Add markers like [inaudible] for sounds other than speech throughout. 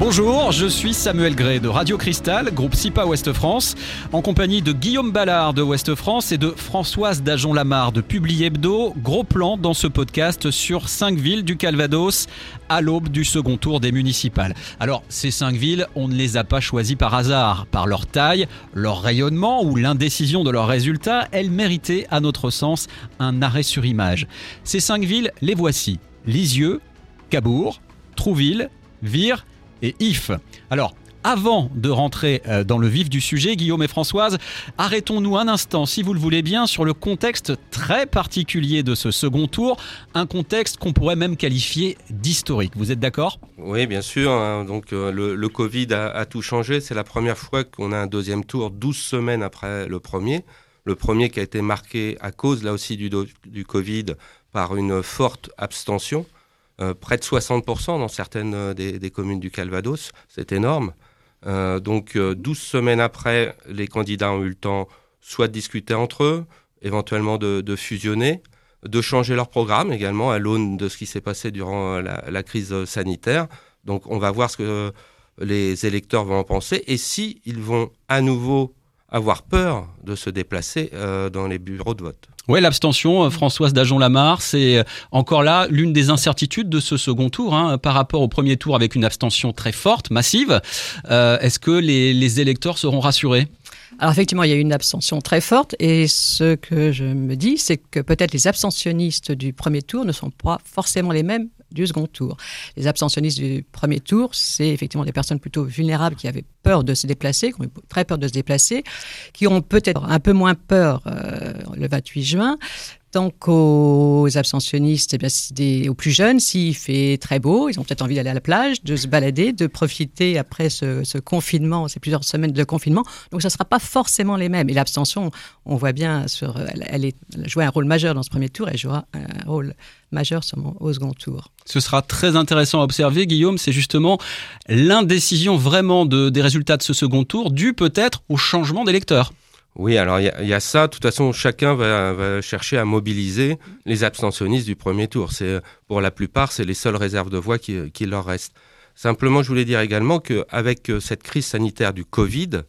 Bonjour, je suis Samuel Gray de Radio Cristal, groupe SIPA Ouest France, en compagnie de Guillaume Ballard de Ouest France et de Françoise Dajon-Lamar de Publi Hebdo. Gros plan dans ce podcast sur cinq villes du Calvados à l'aube du second tour des municipales. Alors, ces cinq villes, on ne les a pas choisies par hasard. Par leur taille, leur rayonnement ou l'indécision de leurs résultats, elles méritaient, à notre sens, un arrêt sur image. Ces cinq villes, les voici. Lisieux, Cabourg, Trouville, Vire et IF. Alors, avant de rentrer euh, dans le vif du sujet, Guillaume et Françoise, arrêtons-nous un instant, si vous le voulez bien, sur le contexte très particulier de ce second tour, un contexte qu'on pourrait même qualifier d'historique. Vous êtes d'accord? Oui, bien sûr. Hein. Donc euh, le, Covid a, tout changé. C'est la première fois qu'on a un deuxième tour 12 semaines après le premier. Le premier qui a été marqué à cause, là aussi, du, du Covid par une forte abstention. Euh, près de 60% dans certaines euh, des, communes du Calvados. C'est énorme. Euh, donc 12 semaines après, les candidats ont eu le temps soit de discuter entre eux, éventuellement de, fusionner, de changer leur programme également à l'aune de ce qui s'est passé durant la, crise sanitaire. Donc on va voir ce que les électeurs vont en penser et si vont à nouveau avoir peur de se déplacer dans les bureaux de vote. Oui, l'abstention, euh, Françoise Dajon-Lamar, c'est euh, encore là l'une des incertitudes de ce second tour hein, par rapport au premier tour avec une abstention très forte, massive. Euh, est-ce que les, électeurs seront rassurés? Alors effectivement, il y a eu une abstention très forte et ce que je me dis, c'est que peut-être les abstentionnistes du premier tour ne sont pas forcément les mêmes du second tour. Les abstentionnistes du premier tour, c'est effectivement des personnes plutôt vulnérables qui avaient peur de se déplacer, qui ont eu très peur de se déplacer, qui ont peut-être un peu moins peur euh, le 28 juin, Tant qu'aux abstentionnistes, eh bien, aux plus jeunes, s'il fait très beau, ils ont peut-être envie d'aller à la plage, de se balader, de profiter après ce, confinement, ces plusieurs semaines de confinement. Donc, ça ne sera pas forcément les mêmes. Et l'abstention, on voit bien, elle, elle joué un rôle majeur dans ce premier tour, elle jouera un rôle majeur au second tour. Ce sera très intéressant à observer, Guillaume, c'est justement l'indécision vraiment de, des résultats de ce second tour, dû peut-être au changement d'électeurs. Oui, alors il y, a ça. De toute façon, chacun va, chercher à mobiliser les abstentionnistes du premier tour. C'est pour la plupart, c'est les seules réserves de voix qui, leur restent. Simplement, je voulais dire également qu'avec euh, cette crise sanitaire du Covid,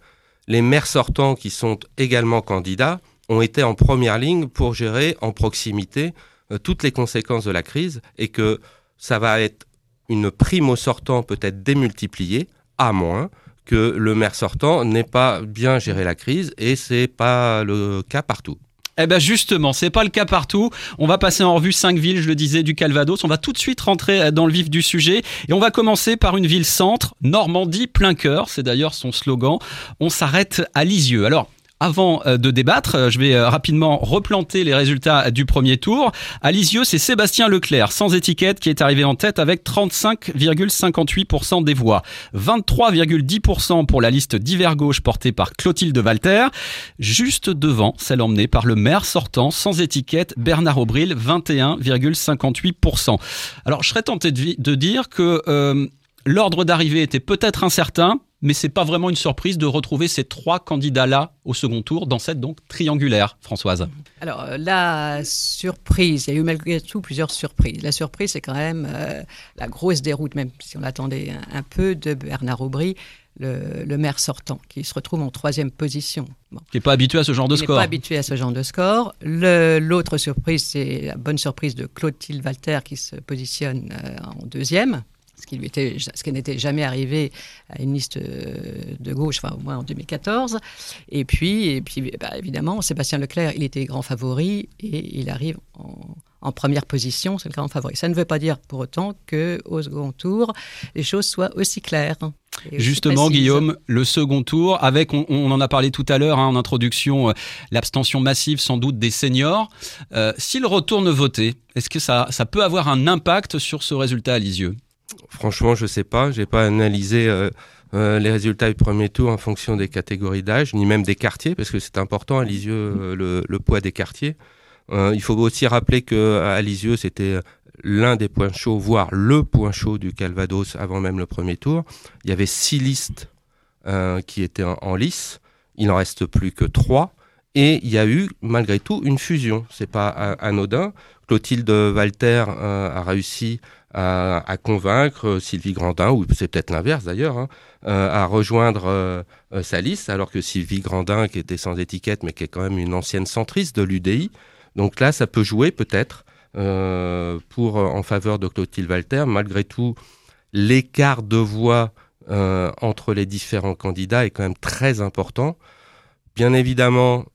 les maires sortants qui sont également candidats ont été en première ligne pour gérer en proximité euh, toutes les conséquences de la crise et que ça va être une prime au sortant peut-être démultipliée à moins que le maire sortant n'ait pas bien géré la crise et c'est pas le cas partout. Eh bien justement, c'est pas le cas partout. On va passer en revue cinq villes, je le disais, du Calvados. On va tout de suite rentrer dans le vif du sujet et on va commencer par une ville centre, Normandie plein cœur. C'est d'ailleurs son slogan. On s'arrête à Lisieux. Alors avant euh, de débattre, euh, je vais euh, rapidement replanter les résultats du premier tour. À Lisieux, c'est Sébastien Leclerc, sans étiquette, qui est arrivé en tête avec 35,58% des voix. 23,10% pour la liste d'hiver gauche portée par Clotilde Walter. Juste devant, celle emmenée par le maire sortant, sans étiquette, Bernard Aubril, 21,58%. Alors, je serais tenté de, dire que l'ordre d'arrivée était peut-être incertain, mais c'est pas vraiment une surprise de retrouver ces trois candidats-là au second tour dans cette donc triangulaire, Françoise. Alors euh, la surprise, il y a eu malgré tout plusieurs surprises. La surprise, c'est quand même euh, la grosse déroute, même si on l'attendait un, peu, de Bernard Aubry, le, maire sortant, qui se retrouve en troisième position. Qui n'est pas habitué à ce genre de score. Qui n'est pas habitué à ce genre de score. L'autre surprise, c'est la bonne surprise de Clotilde Walter, qui se positionne euh, en deuxième ce qui, lui était, ce qui n'était jamais arrivé à une liste euh, de gauche, enfin au moins en 2014. Et puis, et puis bah, évidemment, Sébastien Leclerc, il était grand favori et il arrive en, première position, c'est le grand favori. Ça ne veut pas dire pour autant qu'au second tour, les choses soient aussi claires. Justement, Guillaume, le second tour, avec, on, en a parlé tout à l'heure hein, en introduction, euh, l'abstention massive sans doute des seniors. Euh, S'ils retournent voter, est-ce que ça, ça peut avoir un impact sur ce résultat à Lisieux? Franchement, je sais pas. J'ai pas analysé euh, euh, les résultats du premier tour en fonction des catégories d'âge, ni même des quartiers, parce que c'est important à Lisieux euh, le, poids des quartiers. il faut aussi rappeler que à Lisieux, c'était l'un des points chauds, voire le point chaud du Calvados avant même le premier tour. Il y avait six listes qui étaient en, lice. Il n'en reste plus que trois. Et il y a eu malgré tout une fusion. C'est pas anodin. Clotilde Walter a réussi à, convaincre Sylvie Grandin, ou c'est peut-être l'inverse d'ailleurs, hein, à rejoindre sa liste, alors que Sylvie Grandin, qui était sans étiquette, mais qui est quand même une ancienne centriste de l'UDI, donc là, ça peut jouer peut-être euh, pour en faveur de Clotilde Walter. Malgré tout, l'écart de voix euh, entre les différents candidats est quand même très important. Bien évidemment,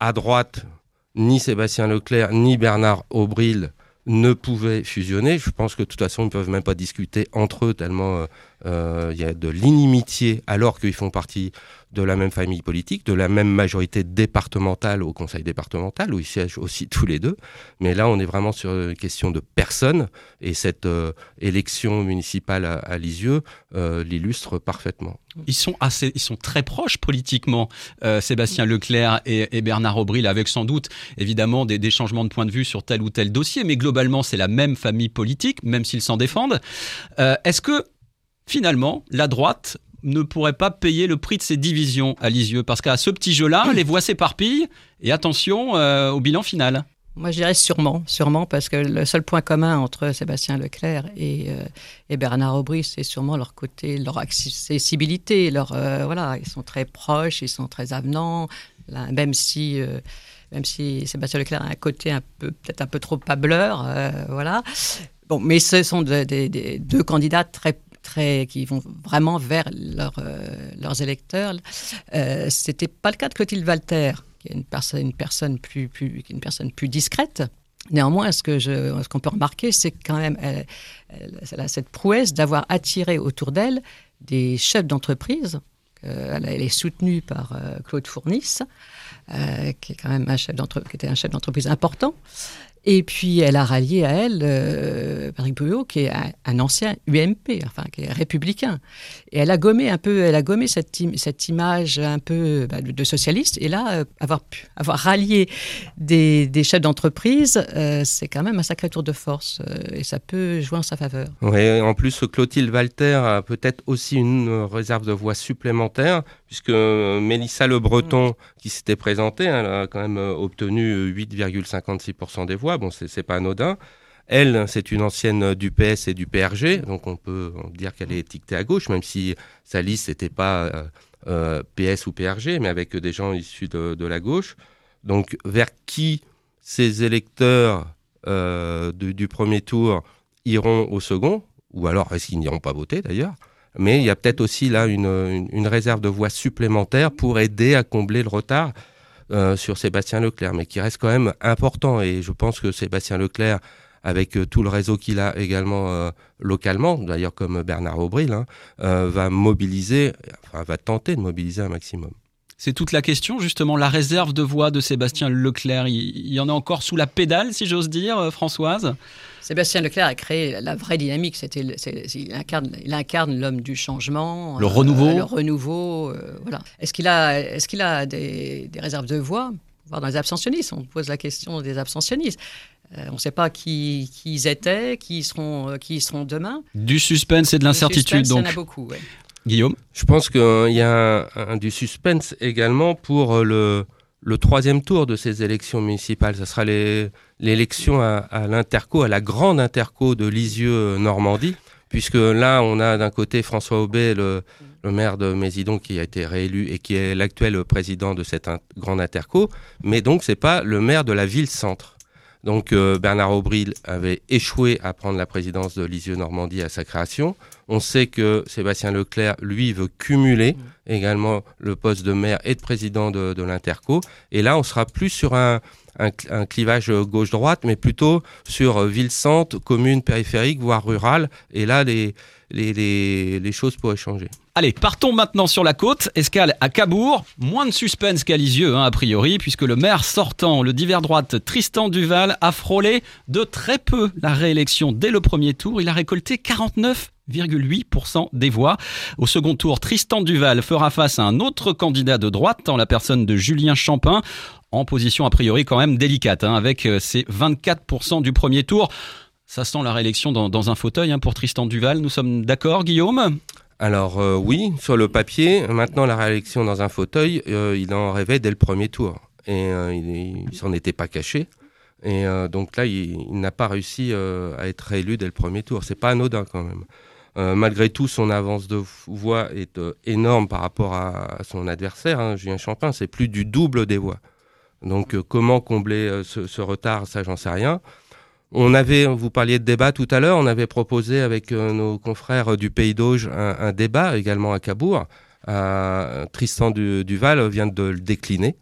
à droite, ni Sébastien Leclerc ni Bernard Aubril ne pouvaient fusionner. Je pense que de toute façon, ils ne peuvent même pas discuter entre eux tellement euh, il y a de l'inimitié alors qu'ils font partie de la même famille politique, de la même majorité départementale au conseil départemental, où ils siègent aussi [laughs] tous les deux. Mais là, on est vraiment sur une question de personne, et cette euh, élection municipale à, Lisieux euh, l'illustre parfaitement. Ils sont, assez, ils sont très proches politiquement, euh, Sébastien Leclerc et, Bernard Aubry, avec sans doute évidemment des, des, changements de point de vue sur tel ou tel dossier, mais globalement c'est la même famille politique, même s'ils s'en défendent. Est-ce que finalement la droite ne pourrait pas payer le prix de ces divisions à Lisieux Parce qu'à ce petit jeu-là, [coughs] les voix s'éparpillent et attention euh, au bilan final. Moi, je dirais sûrement, sûrement, parce que le seul point commun entre Sébastien Leclerc et, euh, et Bernard Aubry, c'est sûrement leur côté, leur accessibilité, leur euh, voilà, ils sont très proches, ils sont très avenants, même si. même si Sébastien Leclerc a un côté un peu, peut-être un peu trop pableur, voilà. Bon, mais ce sont des deux candidats très qui vont vraiment vers euh, leurs électeurs. Euh, C'était pas le cas de Clotilde Walter, qui est une personne, plus, discrète. Néanmoins, ce qu'on peut remarquer, c'est quand même elle, a cette prouesse d'avoir attiré autour d'elle des chefs d'entreprise. Elle, est soutenue par euh, Claude Fournis, euh, qui est quand même qui était un chef d'entreprise important. Et puis, elle a rallié à elle euh, Patrick Pouillot, qui est un, ancien UMP, enfin, qui est républicain. Et elle a gommé un peu, elle a gommé cette, image un peu bah, de, socialiste. Et là, euh, avoir, rallié des, chefs d'entreprise, euh, c'est quand même un sacré tour de force. Euh, et ça peut jouer en sa faveur. Oui, en plus, Clotilde Walter a peut-être aussi une réserve de voix supplémentaire, puisque Mélissa Le Breton, qui s'était présentée, elle a quand même obtenu 8,56% des voix. Bon, c'est pas anodin. Elle, c'est une ancienne du PS et du PRG, donc on peut dire qu'elle est étiquetée à gauche, même si sa liste n'était pas euh, euh, PS ou PRG, mais avec des gens issus de, la gauche. Donc vers qui ces électeurs euh, du, premier tour iront au second, ou alors est-ce qu'ils n'iront pas voter d'ailleurs? Mais il y a peut-être aussi là une, réserve de voix supplémentaire pour aider à combler le retard sur Sébastien Leclerc, mais qui reste quand même important. Et je pense que Sébastien Leclerc avec euh, tout le réseau qu'il a également euh, localement, d'ailleurs comme Bernard Aubril, hein, euh, va mobiliser, enfin, va tenter de mobiliser un maximum. C'est toute la question, justement, la réserve de voix de Sébastien Leclerc. Il, y en a encore sous la pédale, si j'ose dire, Françoise Sébastien Leclerc a créé la vraie dynamique. C'était, il incarne, l'homme du changement, le renouveau. le renouveau, voilà. Est-ce qu'il a, est-ce qu'il a des, des réserves de voix? Voir dans les abstentionnistes, on pose la question des abstentionnistes. Euh, on ne sait pas qui, ils étaient, qui seront, euh, qui seront demain. Du suspense et de l'incertitude, donc. Il y en a beaucoup, Guillaume? Je pense qu'il y a du suspense également pour euh, le, troisième tour de ces élections municipales. Ce sera l'élection à, l'Interco, à la grande Interco de Lisieux-Normandie, puisque là, on a d'un côté François Aubet, le, maire de Mésidon, qui a été réélu et qui est l'actuel président de cette grande Interco, mais donc c'est pas le maire de la ville-centre. Donc euh, Bernard Aubry avait échoué à prendre la présidence de Lisieux-Normandie à sa création. On sait que Sébastien Leclerc, lui, veut cumuler mmh. également le poste de maire et de président de, l'Interco. Et là, on sera plus sur un, clivage gauche-droite, mais plutôt sur ville-centre, commune périphérique, voire rurale. Et là, les, les, choses pourraient changer. Allez, partons maintenant sur la côte. Escale à Cabourg. Moins de suspense qu'à Lisieux, hein, a priori, puisque le maire sortant, le divers droite Tristan Duval, a frôlé de très peu la réélection dès le premier tour. Il a récolté 49,8% des voix. Au second tour, Tristan Duval fera face à un autre candidat de droite, en la personne de Julien Champin, en position a priori quand même délicate, hein, avec euh, ses 24% du premier tour. Ça sent la réélection dans, un fauteuil hein, pour Tristan Duval. Nous sommes d'accord, Guillaume? Alors euh, oui, sur le papier, maintenant la réélection dans un fauteuil, euh, il en rêvait dès le premier tour. et il, il s'en était pas caché. Et donc là, il, n'a pas réussi à être réélu dès le premier tour. C'est pas anodin quand même. malgré tout, son avance de voix est énorme par rapport à, son adversaire, hein, Julien Champin. C'est plus du double des voix. Donc comment combler ce, retard, ça j'en sais rien. On avait, vous parliez de débat tout à l'heure, on avait proposé avec euh, nos confrères du Pays d'Auge un, débat également à Cabourg. Euh, Tristan Duval vient de le décliner.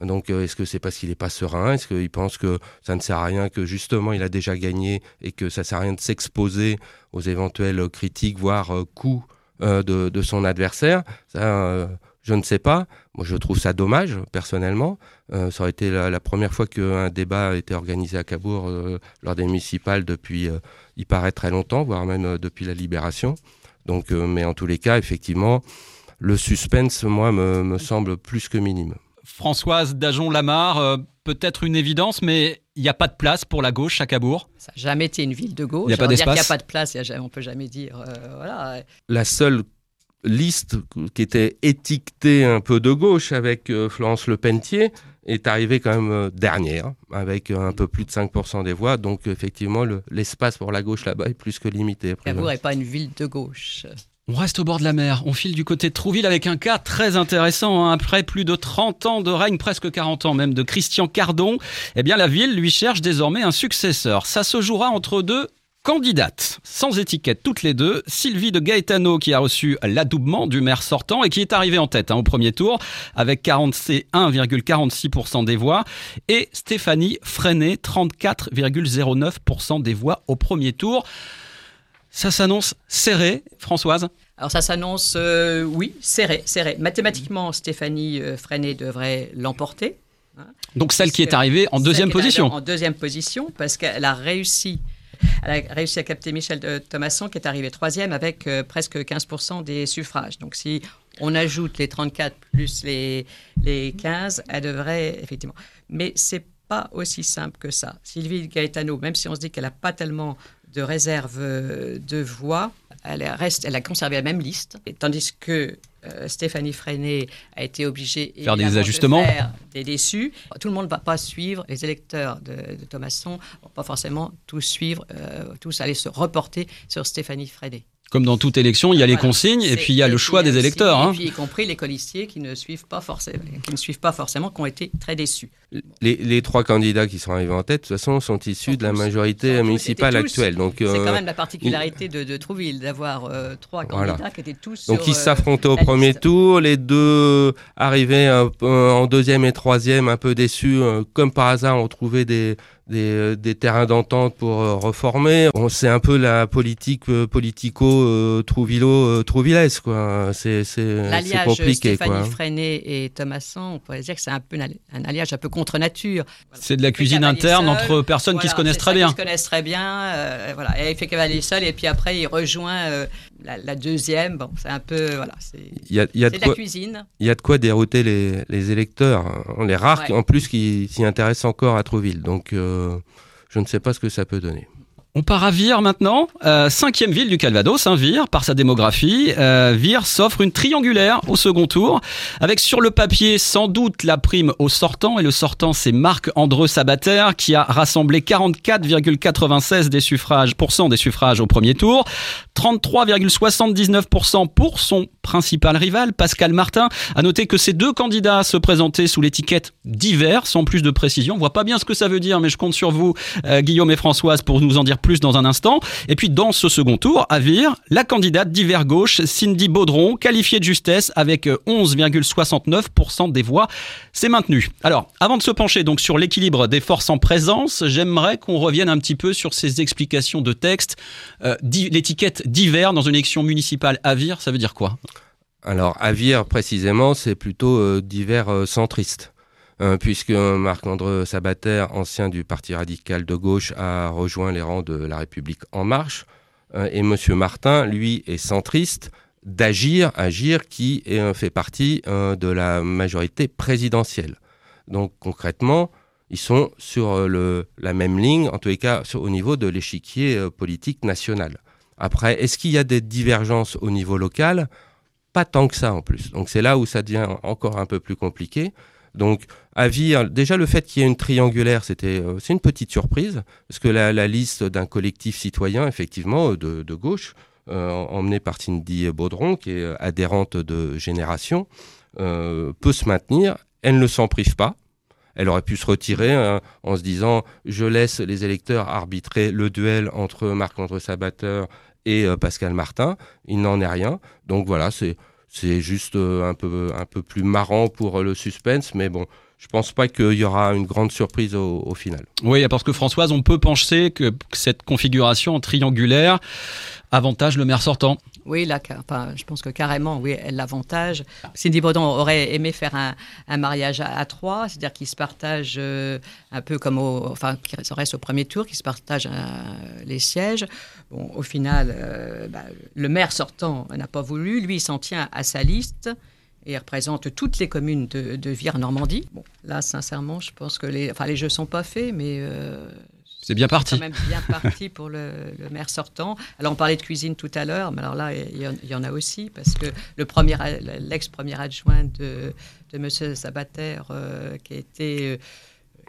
Donc, euh, est-ce que c'est parce qu'il n'est pas serein? Est-ce qu'il pense que ça ne sert à rien, que justement il a déjà gagné et que ça ne sert à rien de s'exposer aux éventuelles critiques, voire coups de, son adversaire? Je ne sais pas. Moi, je trouve ça dommage, personnellement. Euh, ça aurait été la, première fois qu'un débat a été organisé à Cabourg euh, lors des municipales depuis, euh, il paraît, très longtemps, voire même depuis la libération. Donc, mais en tous les cas, effectivement, le suspense, moi, me, semble plus que minime. Françoise Dajon-Lamar, peut-être une évidence, mais il n'y a pas de place pour la gauche à Cabourg. Ça n'a jamais été une ville de gauche. Il n'y a pas d'espace. Il n'y a pas de place, on ne peut jamais dire. voilà. La seule liste qui était étiquetée un peu de gauche avec euh, Florence Le Pentier est arrivée quand même euh, dernière, avec un peu plus de 5% des voix. Donc effectivement, l'espace pour la gauche là-bas est plus que limité. Cabourg n'est pas une ville de gauche. On reste au bord de la mer, on file du côté de Trouville avec un cas très intéressant. Hein. Après plus de 30 ans de règne, presque 40 ans même, de Christian Cardon, eh bien la ville lui cherche désormais un successeur. Ça se jouera entre deux Candidate, sans étiquette toutes les deux, Sylvie de Gaetano qui a reçu l'adoubement du maire sortant et qui est arrivée en tête hein, au premier tour avec 41,46% des voix et Stéphanie Freinet 34,09% des voix au premier tour. Ça s'annonce serré, Françoise? Alors ça s'annonce, euh, oui, serré, serré. Mathématiquement, Stéphanie euh, Freinet devrait l'emporter. Hein, Donc celle qui est arrivée en deuxième position. En deuxième position, parce qu'elle a réussi elle a réussi à capter Michel de Thomasson, qui est arrivé troisième avec euh, presque 15% des suffrages. Donc si on ajoute les 34 plus les, les 15, elle devrait effectivement. Mais c'est pas aussi simple que ça. Sylvie Gaetano, même si on se dit qu'elle n'a pas tellement de réserve euh, de voix, elle, reste, elle a conservé la même liste, tandis que euh, Stéphanie Freinet a été obligée faire des ajustements, de faire des déçus. Tout le monde ne va pas suivre, les électeurs de, de Thomasson vont pas forcément tous suivre, euh, tous aller se reporter sur Stéphanie Freinet. Comme dans toute élection, il y a les consignes et puis il y a le choix des électeurs. Hein. y compris les colistiers qui ne suivent pas forcément, qui ne suivent pas forcément, qui ont été très déçus. Les, trois candidats qui sont arrivés en tête, de toute façon, sont issus de la majorité municipale actuelle. Donc c'est quand euh, même la particularité de, Trouville d'avoir euh, trois candidats qui étaient tous. Donc ils euh, s'affrontaient au premier tour, les deux arrivaient en deuxième et troisième, un peu déçus, comme par hasard, ont trouvé des des, des, terrains d'entente pour euh, reformer. C'est un peu la politique euh, politico euh, Trouvillo Trouvillès quoi. C'est c'est compliqué Stéphanie quoi. Freinet et Thomasson, on pourrait dire que c'est un peu un, alliage un peu contre nature. C'est de la cuisine interne entre personnes qui se connaissent très bien. Qui se connaissent très bien, voilà. Et il fait cavalier seul et puis après il rejoint la, deuxième. Bon, c'est un peu voilà. C'est la cuisine. Il y a de quoi dérouter les, les électeurs. Hein. Les rares en plus qui s'y intéressent encore à Trouville. Donc je ne sais pas ce que ça peut donner. On part à Vire maintenant, euh, cinquième ville du Calvados, hein, Vire, par sa démographie. Euh, Vire s'offre une triangulaire au second tour, avec sur le papier sans doute la prime au sortant, et le sortant c'est Marc-Andreu Sabater, qui a rassemblé 44,96 des suffrages, des suffrages au premier tour, 33,79% pour son principal rival, Pascal Martin. À noter que ces deux candidats se présentaient sous l'étiquette divers, sans plus de précision. On voit pas bien ce que ça veut dire, mais je compte sur vous, euh, Guillaume et Françoise, pour nous en dire plus dans un instant. Et puis dans ce second tour, à Vire, la candidate d'hiver gauche, Cindy Baudron, qualifiée de justesse avec 11,69% des voix, s'est maintenue. Alors, avant de se pencher donc sur l'équilibre des forces en présence, j'aimerais qu'on revienne un petit peu sur ces explications de texte. Euh, l'étiquette d'hiver dans une élection municipale à Vire, ça veut dire quoi? Alors, à Vire, précisément, c'est plutôt euh, divers euh, centriste. Euh, puisque Marc-André Sabater, ancien du Parti radical de gauche, a rejoint les rangs de La République en marche, euh, et M. Martin, lui, est centriste d'Agir, Agir qui est, fait partie euh, de la majorité présidentielle. Donc concrètement, ils sont sur la même ligne, en tous les cas au niveau de l'échiquier politique national. Après, est-ce qu'il y a des divergences au niveau local? Pas tant que ça en plus. Donc c'est là où ça devient encore un peu plus compliqué. Donc, Vire, déjà le fait qu'il y ait une triangulaire, c'était euh, c'est une petite surprise, parce que la, la liste d'un collectif citoyen, effectivement, de, de gauche, euh, emmenée par Cindy Baudron, qui est adhérente de Génération, euh, peut se maintenir. Elle ne s'en prive pas. Elle aurait pu se retirer hein, en se disant je laisse les électeurs arbitrer le duel entre Marc-André Sabateur et euh, Pascal Martin. Il n'en est rien. Donc voilà, c'est c'est juste euh, un peu un peu plus marrant pour le suspense, mais bon. Je pense pas qu'il y aura une grande surprise au, au, final. Oui, parce que Françoise, on peut penser que cette configuration triangulaire avantage le maire sortant. Oui, là, enfin, je pense que carrément, oui, elle l'avantage. Cindy Baudon aurait aimé faire un, un mariage à, à trois, c'est-à-dire qu'ils se partagent euh, un peu comme au, enfin, qu'ils restent au premier tour, qu'ils se partagent euh, les sièges. Bon, au final, euh, bah, le maire sortant n'a pas voulu. Lui, il s'en tient à sa liste et représente toutes les communes de, de Vire-Normandie. Bon, là, sincèrement, je pense que les, enfin, les jeux sont pas faits, mais euh, c'est bien parti. C'est quand même bien parti pour le, le, maire sortant. Alors, on parlait de cuisine tout à l'heure, mais alors là, il y, en, il y, en a aussi, parce que le premier, l'ex-premier adjoint de, de M. Sabater, euh, qui a été.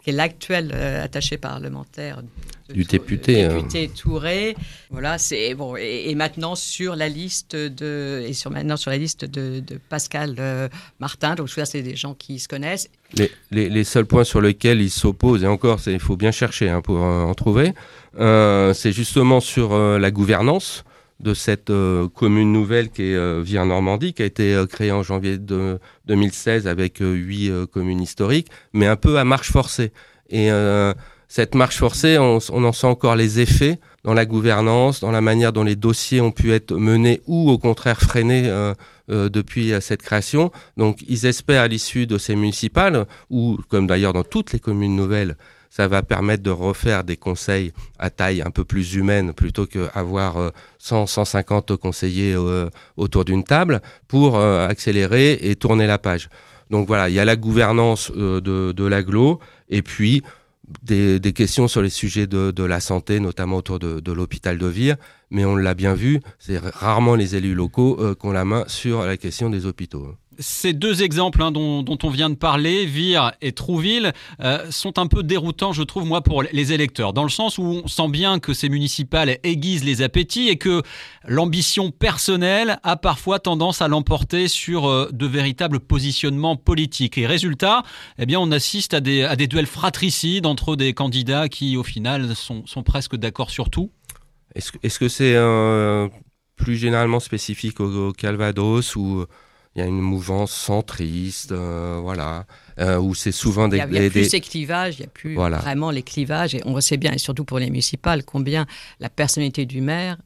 Euh, qui est l'actuel euh, attaché parlementaire de, du député, député euh... Touré. Voilà, c'est bon. Et, et, maintenant sur la liste de et sur maintenant sur la liste de, de Pascal euh, Martin. Donc ça, c'est des gens qui se connaissent. Les, les, les, seuls points sur lesquels ils s'opposent et encore, il faut bien chercher hein, pour en trouver. Euh, c'est justement sur euh, la gouvernance de cette euh, commune nouvelle qui est euh, Vire-Normandie, qui a été euh, créée en janvier de 2016 avec huit communes historiques, mais un peu à marche forcée. Et cette marche forcée, on, en sent encore les effets dans la gouvernance, dans la manière dont les dossiers ont pu être menés ou au contraire freinés depuis cette création. Donc ils espèrent à l'issue de ces municipales, ou comme d'ailleurs dans toutes les communes nouvelles, ça va permettre de refaire des conseils à taille un peu plus humaine plutôt qu'avoir 100, 150 conseillers euh, autour d'une table pour euh, accélérer et tourner la page. Donc voilà, il y a la gouvernance euh, de, l'aglo et puis des, questions sur les sujets de, la santé, notamment autour de, l'hôpital de Vire. Mais on l'a bien vu, c'est rarement les élus locaux qui ont la main sur la question des hôpitaux. Ces deux exemples hein, dont, on vient de parler, Vire et Trouville, euh, sont un peu déroutants, je trouve, moi, pour les électeurs, dans le sens où on sent bien que ces municipales aiguisent les appétits et que l'ambition personnelle a parfois tendance à l'emporter sur euh, de véritables positionnements politiques. Et résultat, eh bien, on assiste à des, duels fratricides entre des candidats qui, au final, sont, presque d'accord sur tout. Est-ce est -ce que c'est plus généralement spécifique au, au Calvados ou il y a une mouvance centriste, euh, voilà, euh, où c'est souvent des. Il n'y a, a, plus des... ces clivages, il n'y a plus voilà. vraiment les clivages, et on sait bien, et surtout pour les municipales, combien la personnalité du maire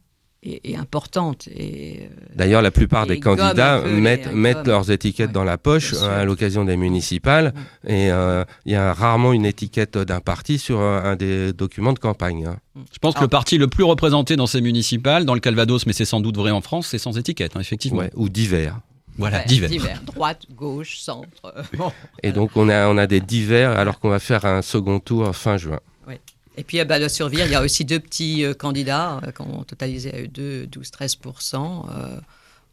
est, est importante. Et, D'ailleurs, la plupart des candidats mettent, les, mettent leurs étiquettes ouais, dans la poche à l'occasion des municipales, mmh. et euh, il y a rarement une étiquette d'un parti sur un des documents de campagne. Hein. Je pense que ah. le parti le plus représenté dans ces municipales, dans le Calvados, mais c'est sans doute vrai en France, c'est sans étiquette, hein, effectivement. Ouais, ou divers. Voilà, ouais, divers. divers. Droite, gauche, centre. [laughs] Bon, et donc on a, on a des divers alors qu'on va faire un second tour fin juin. Oui. Et puis le survire, il y a aussi deux petits euh, candidats euh, qui ont totalisé à eux deux 12-13%. Euh,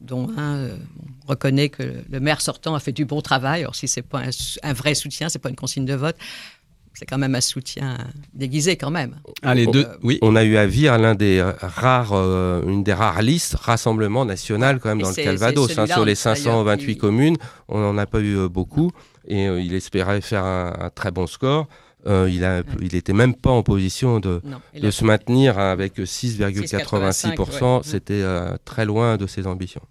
dont un euh, reconnaît que le maire sortant a fait du bon travail. Alors si c'est pas un, un vrai soutien, c'est pas une consigne de vote, c'est quand même un soutien déguisé quand même. Ah, les deux, euh, oui. On a eu à Vire l'un des rares, euh, une des rares listes rassemblement national quand même dans le Calvados. Hein, sur les 528 qui... communes, on n'en a pas eu euh, beaucoup et euh, il espérait faire un, un très bon score. Euh, il, a, il était même pas en position de, non, de se maintenir avec 6,86%. Ouais. C'était euh, très loin de ses ambitions.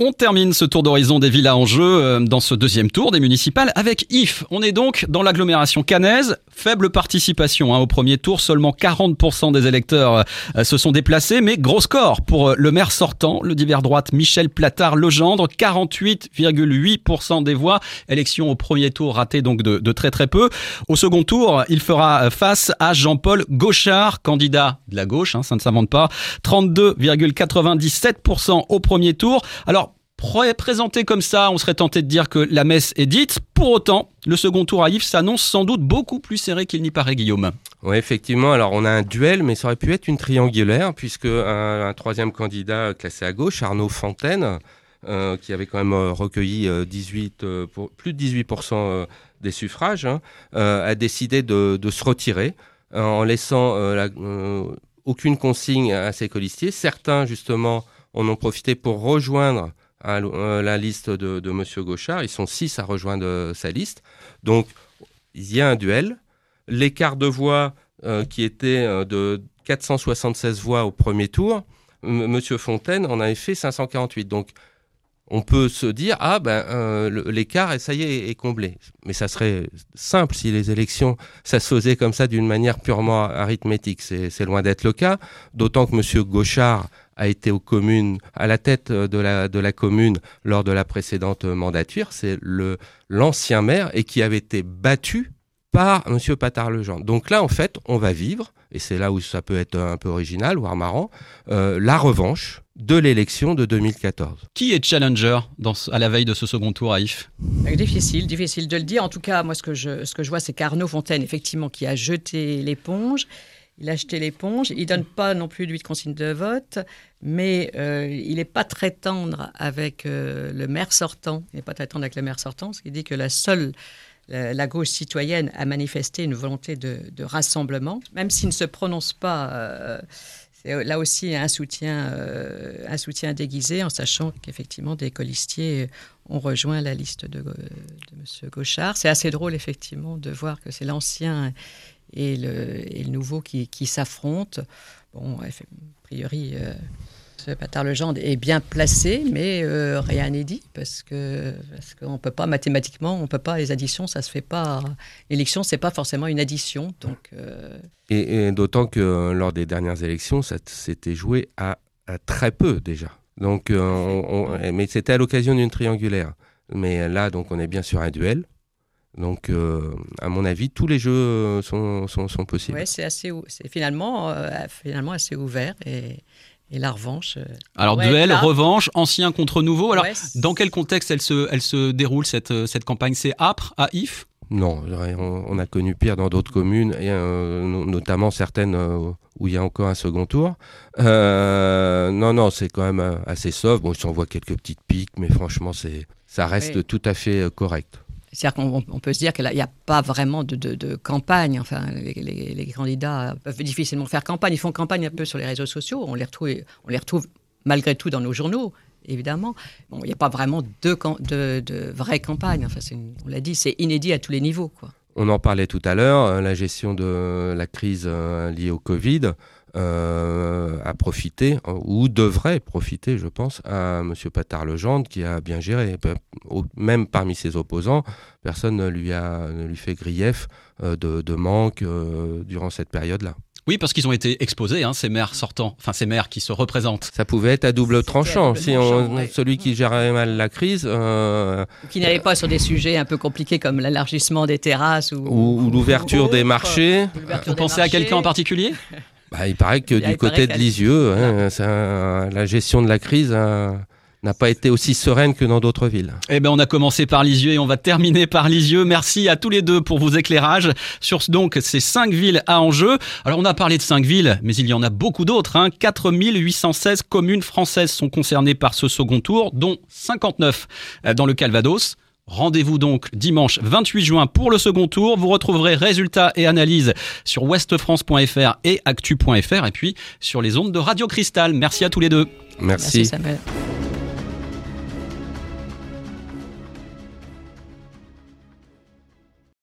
On termine ce tour d'horizon des villas en jeu euh, dans ce deuxième tour des municipales avec IF. On est donc dans l'agglomération cannaise. Faible participation hein, au premier tour, seulement 40% des électeurs euh, se sont déplacés, mais gros score pour euh, le maire sortant, le divers droite Michel Platard-Legendre, 48,8% des voix. Élection au premier tour ratée donc de, très très peu. Au second tour, il fera face à Jean-Paul Gauchard, candidat de la gauche, hein, ça ne s'invente pas, 32,97% au premier tour. Alors, présenté comme ça, on serait tenté de dire que la messe est dite. Pour autant, le second tour à Yves s'annonce sans doute beaucoup plus serré qu'il n'y paraît, Guillaume. Oui, effectivement. Alors, on a un duel, mais ça aurait pu être une triangulaire, puisque un, troisième candidat classé à gauche, Arnaud Fontaine, qui avait quand même recueilli 18, pour, plus de 18% des suffrages, hein, a décidé de, se retirer en laissant la, aucune consigne à ses colistiers. Certains, justement, en ont profité pour rejoindre euh, la liste de, de M. Gauchard. Ils sont six à rejoindre sa liste. Donc, il y a un duel. L'écart de voix euh, qui était euh, de 476 voix au premier tour, M. Fontaine en avait fait 548. Donc, on peut se dire ah ben euh, l'écart ça y est est comblé mais ça serait simple si les élections ça se faisait comme ça d'une manière purement arithmétique c'est loin d'être le cas d'autant que monsieur Gauchard a été aux communes à la tête de la de la commune lors de la précédente mandature c'est le l'ancien maire et qui avait été battu par monsieur Patard-Legendre donc là en fait on va vivre et c'est là où ça peut être un peu original voire marrant euh, la revanche de l'élection de 2014. Qui est challenger dans, à la veille de ce second tour à IF Difficile, difficile de le dire. En tout cas, moi, ce que je, ce que je vois, c'est qu'Arnaud Fontaine, effectivement, qui a jeté l'éponge. Il a jeté l'éponge. Il donne pas non plus lui de consigne de vote, mais euh, il n'est pas très tendre avec euh, le maire sortant. Il n'est pas très tendre avec le maire sortant, ce qui dit que la seule la gauche citoyenne a manifesté une volonté de, rassemblement, même s'il ne se prononce pas. Euh, là aussi un soutien, euh, un soutien déguisé, en sachant qu'effectivement des colistiers ont rejoint la liste de, de M. Gauchard. C'est assez drôle, effectivement, de voir que c'est l'ancien et le, et le, nouveau qui, qui s'affrontent. Bon, a priori, euh, Patard Legendre est bien placé, mais euh, rien n'est dit parce que parce qu'on peut pas mathématiquement, on peut pas les additions, ça se fait pas. L'élection, c'est pas forcément une addition, donc. Euh, et, d'autant que euh, lors des dernières élections, ça s'était joué à, très peu déjà. Donc, mais c'était à l'occasion d'une triangulaire. Mais là, donc, on est bien sur un duel. Donc, à mon avis, tous les jeux sont, sont, sont possibles. Oui, c'est assez, c'est finalement, finalement assez ouvert et et la revanche. Euh, Alors, duel, revanche, ancien contre nouveau. Alors, dans quel contexte elle se, elle se déroule, cette, euh, cette campagne? C'est âpre, à If? Non, on, a connu pire dans d'autres communes, et, euh, notamment certaines où il y a encore un second tour. non, non, c'est quand même assez soft. Bon, on voit quelques petites piques, mais franchement, ça reste tout à fait correct. C'est-à-dire qu'on peut se dire qu'il n'y a pas vraiment de, campagne. Enfin, les, candidats peuvent difficilement faire campagne. Ils font campagne un peu sur les réseaux sociaux. On les retrouve, on les retrouve malgré tout dans nos journaux, évidemment. Bon, il n'y a pas vraiment de, vraies campagnes. Enfin, on l'a dit, c'est inédit à tous les niveaux. Quoi. On en parlait tout à l'heure, euh, la gestion de la crise euh, liée au Covid euh, a profité, ou devrait profiter, je pense, à M. Patard-Legendre, qui a bien géré. Même parmi ses opposants, personne ne lui, a, ne lui fait grief euh, de, de manque euh, durant cette période-là. Oui, parce qu'ils ont été exposés, hein, ces maires sortants, enfin ces maires qui se représentent. Ça pouvait être à double tranchant. si on, celui qui gérait mal la crise, euh, qui n'allait pas sur des sujets un peu compliqués comme l'élargissement des terrasses ou, ou, l'ouverture des marchés. Vous pensez à quelqu'un en particulier? [laughs] bah, il paraît que du côté de Lisieux, hein, la gestion de la crise n'a pas été aussi sereine que dans d'autres villes. Eh ben, on a commencé par Lisieux et on va terminer par Lisieux. Merci à tous les deux pour vos éclairages sur donc ces cinq villes à enjeu. Alors, on a parlé de cinq villes, mais il y en a beaucoup d'autres. Hein. 4816 communes françaises sont concernées par ce second tour, dont 59 dans le Calvados. Rendez-vous donc dimanche 28 juin pour le second tour. Vous retrouverez résultats et analyses sur ouestfrance.fr et actu.fr et puis sur les ondes de Radio Cristal. Merci à tous les deux. Merci. Merci Samuel.